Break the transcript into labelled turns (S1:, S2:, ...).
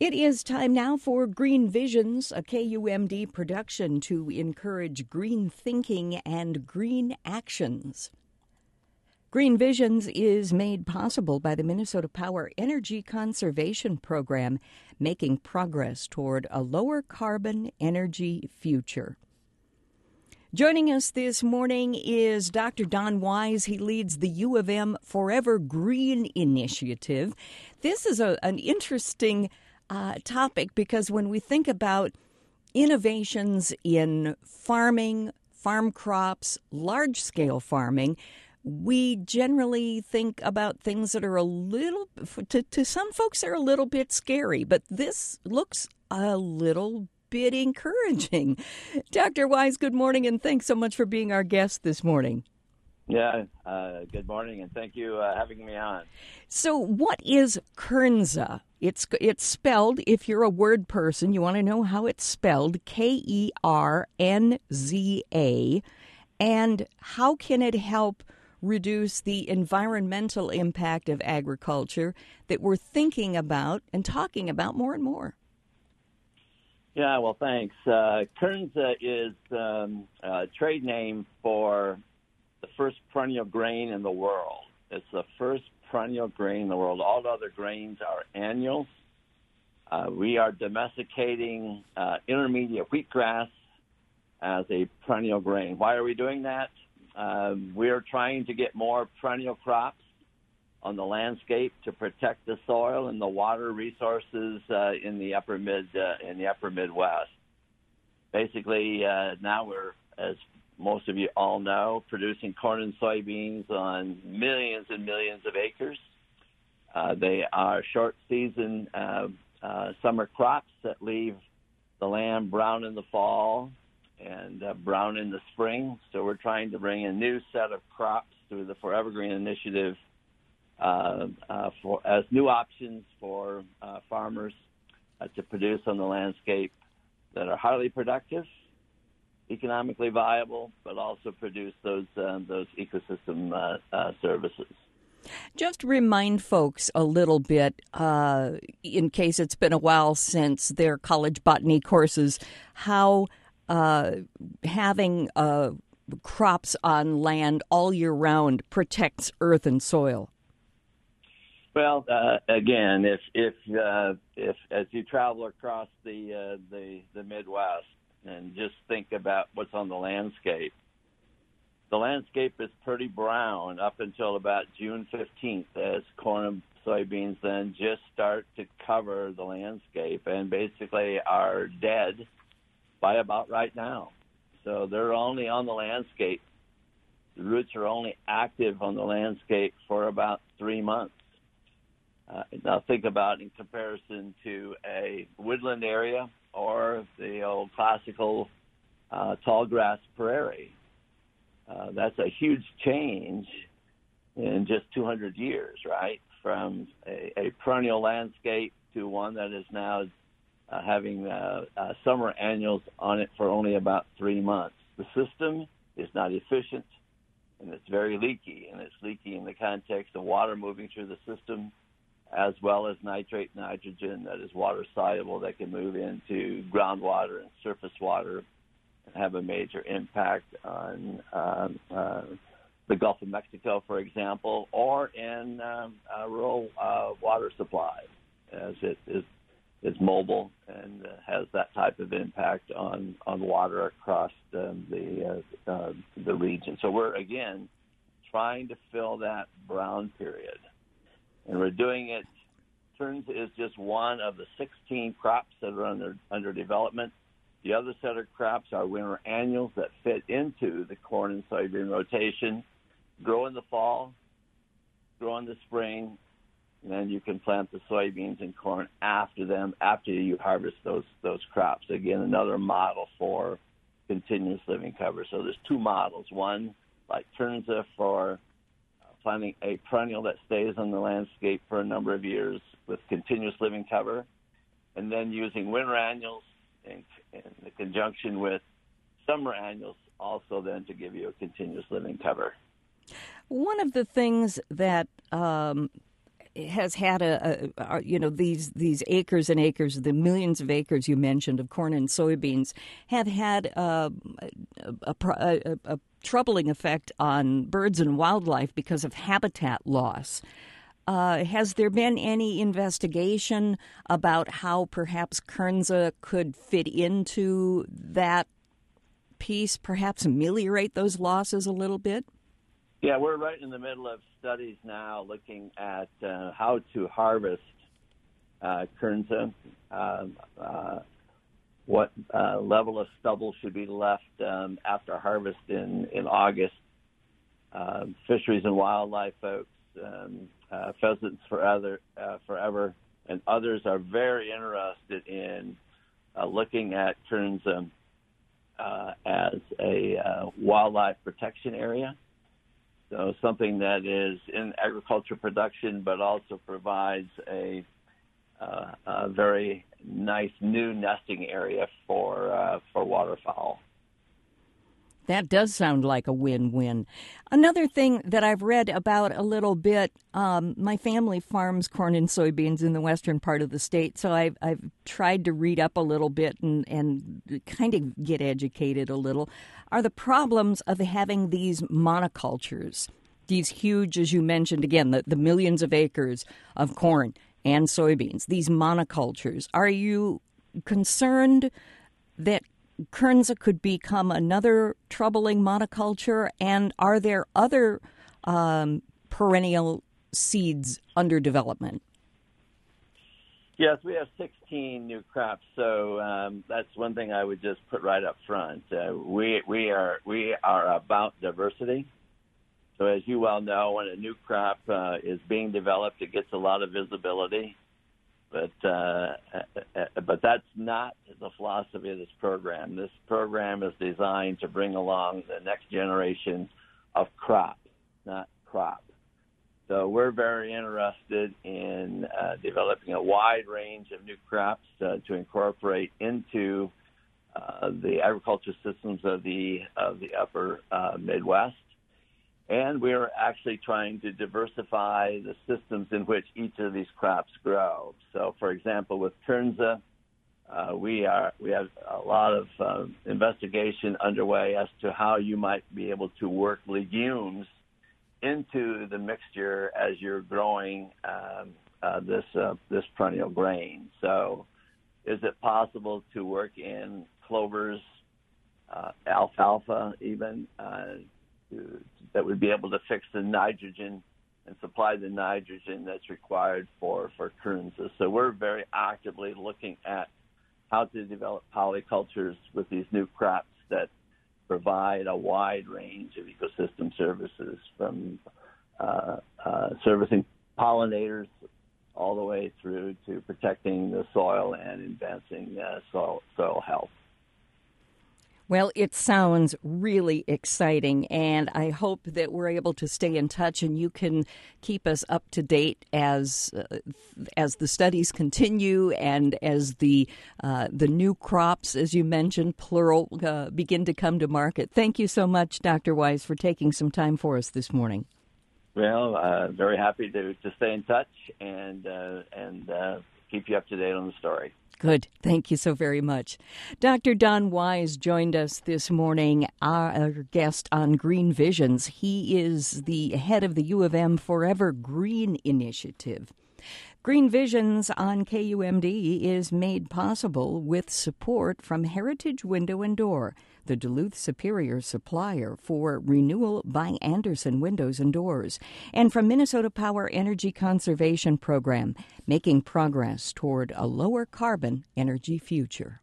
S1: It is time now for Green Visions, a KUMD production to encourage green thinking and green actions. Green Visions is made possible by the Minnesota Power Energy Conservation Program, making progress toward a lower carbon energy future. Joining us this morning is Dr. Don Wyse. He leads the U of M Forever Green Initiative. This is a, an interesting uh, topic because when we think about innovations in farming, farm crops, large scale farming, we generally think about things that are a little, to, to some folks, they're a little bit scary, but this looks a little bit encouraging. Dr. Wyse, good morning, and thanks so much for being our guest this morning.
S2: Yeah, uh, good morning, and thank you uh, having me on.
S1: So, what is Kernza? It's it's spelled. If you're a word person, you want to know how it's spelled: K E R N Z A. And how can it help reduce the environmental impact of agriculture that we're thinking about and talking about more and more?
S2: Yeah, well, thanks. Uh, Kernza is um, a trade name for the first perennial grain in the world. It's the first perennial grain in the world. All other grains are annuals. Uh, we are domesticating uh, intermediate wheatgrass as a perennial grain. Why are we doing that? Um, we are trying to get more perennial crops on the landscape to protect the soil and the water resources uh, in the upper mid uh, in the upper Midwest. Basically, uh, now we're as most of you all know, producing corn and soybeans on millions and millions of acres. Uh, they are short season uh, uh, summer crops that leave the land brown in the fall and uh, brown in the spring. So we're trying to bring a new set of crops through the Forever Green Initiative uh, uh, for as new options for farmers to produce on the landscape that are highly productive economically viable, but also produce those uh, those ecosystem uh, uh, services.
S1: Just remind folks a little bit, uh, in case it's been a while since their college botany courses, how uh, having uh, crops on land all year round protects earth and soil.
S2: Well, again, if if if as you travel across the the the Midwest, and just think about what's on the landscape. The landscape is pretty brown up until about June 15th as corn and soybeans then just start to cover the landscape and basically are dead by about right now. So they're only on the landscape. The roots are only active on the landscape for about three months. Uh, now think about in comparison to a woodland area or the old classical uh, tall grass prairie. Uh, that's a huge change in just 200 years, right? From a, a perennial landscape to one that is now uh, having uh, uh, summer annuals on it for only about three months. The system is not efficient and it's very leaky, and it's leaky in the context of water moving through the system as well as nitrate nitrogen that is water soluble that can move into groundwater and surface water and have a major impact on um, uh, the Gulf of Mexico, for example, or in um, rural uh, water supply, as it is is mobile and uh, has that type of impact on on water across um, the uh, uh, the region. So we're again trying to fill that brown period and we're doing it. Kernza is just one of the 16 crops that are under under development. The other set of crops are winter annuals that fit into the corn and soybean rotation. Grow in the fall, grow in the spring, and then you can plant the soybeans and corn after them after you harvest those those crops. Again, another model for continuous living cover. So there's two models. One like Kernza for planting a perennial that stays on the landscape for a number of years with continuous living cover, and then using winter annuals in, in conjunction with summer annuals also then to give you a continuous living cover.
S1: One of the things that um, has had a, a, a, you know these these acres and acres, the millions of acres you mentioned of corn and soybeans have had uh, a, a, troubling effect on birds and wildlife because of habitat loss. Uh, has there been any investigation about how perhaps Kernza could fit into that piece, perhaps ameliorate those losses a little bit?
S2: Yeah, we're right in the middle of studies now looking at uh, how to harvest uh, Kernza, um, uh, what uh, level of stubble should be left um, after harvest in, in August. Uh, fisheries and wildlife folks, um, uh, Pheasants Forever, Forever, and others are very interested in looking at Kernza as a wildlife protection area. So something that is in agriculture production, but also provides a, uh, a very nice new nesting area for uh, for waterfowl.
S1: That does sound like a win win. Another thing that I've read about a little bit um, my family farms corn and soybeans in the western part of the state, so I've, I've tried to read up a little bit and, and kind of get educated a little. Are the problems of having these monocultures, these huge, as you mentioned again, the, the millions of acres of corn and soybeans, these monocultures, are you concerned that Kernza could become another troubling monoculture? And are there other um, perennial seeds under development?
S2: Yes, we have 16 new crops, so um, that's one thing I would just put right up front. Uh, we we are we are about diversity. So as you well know, when a new crop uh, is being developed, it gets a lot of visibility but uh, but that's not the philosophy of this program. This program is designed to bring along the next generation of crop, not crop. So we're very interested in uh, developing a wide range of new crops uh, to incorporate into uh, the agriculture systems of the of the upper uh, Midwest and we're actually trying to diversify the systems in which each of these crops grow. So, for example, with Kernza, uh, we are we have a lot of uh, investigation underway as to how you might be able to work legumes into the mixture as you're growing um, uh, this uh, this perennial grain. So, is it possible to work in clovers, uh, alfalfa, even? Uh, to, that would be able to fix the nitrogen and supply the nitrogen that's required for for Kernza. So we're very actively looking at how to develop polycultures with these new crops that provide a wide range of ecosystem services from uh, uh, servicing pollinators all the way through to protecting the soil and advancing uh, soil, soil health.
S1: Well, it sounds really exciting, and I hope that we're able to stay in touch and you can keep us up to date as uh, as the studies continue and as the uh, the new crops, as you mentioned, plural, uh, begin to come to market. Thank you so much, Dr. Wyse, for taking some time for us this morning.
S2: Well, uh, very happy to, to stay in touch and uh, and uh, keep you up to date on the story.
S1: Good. Thank you so very much. Dr. Don Wyse joined us this morning, our guest on Green Visions. He is the head of the U of M Forever Green Initiative. Green Visions on KUMD is made possible with support from Heritage Window and Door, the Duluth Superior supplier for renewal by Andersen Windows and Doors, and from Minnesota Power Energy Conservation Program, making progress toward a lower carbon energy future.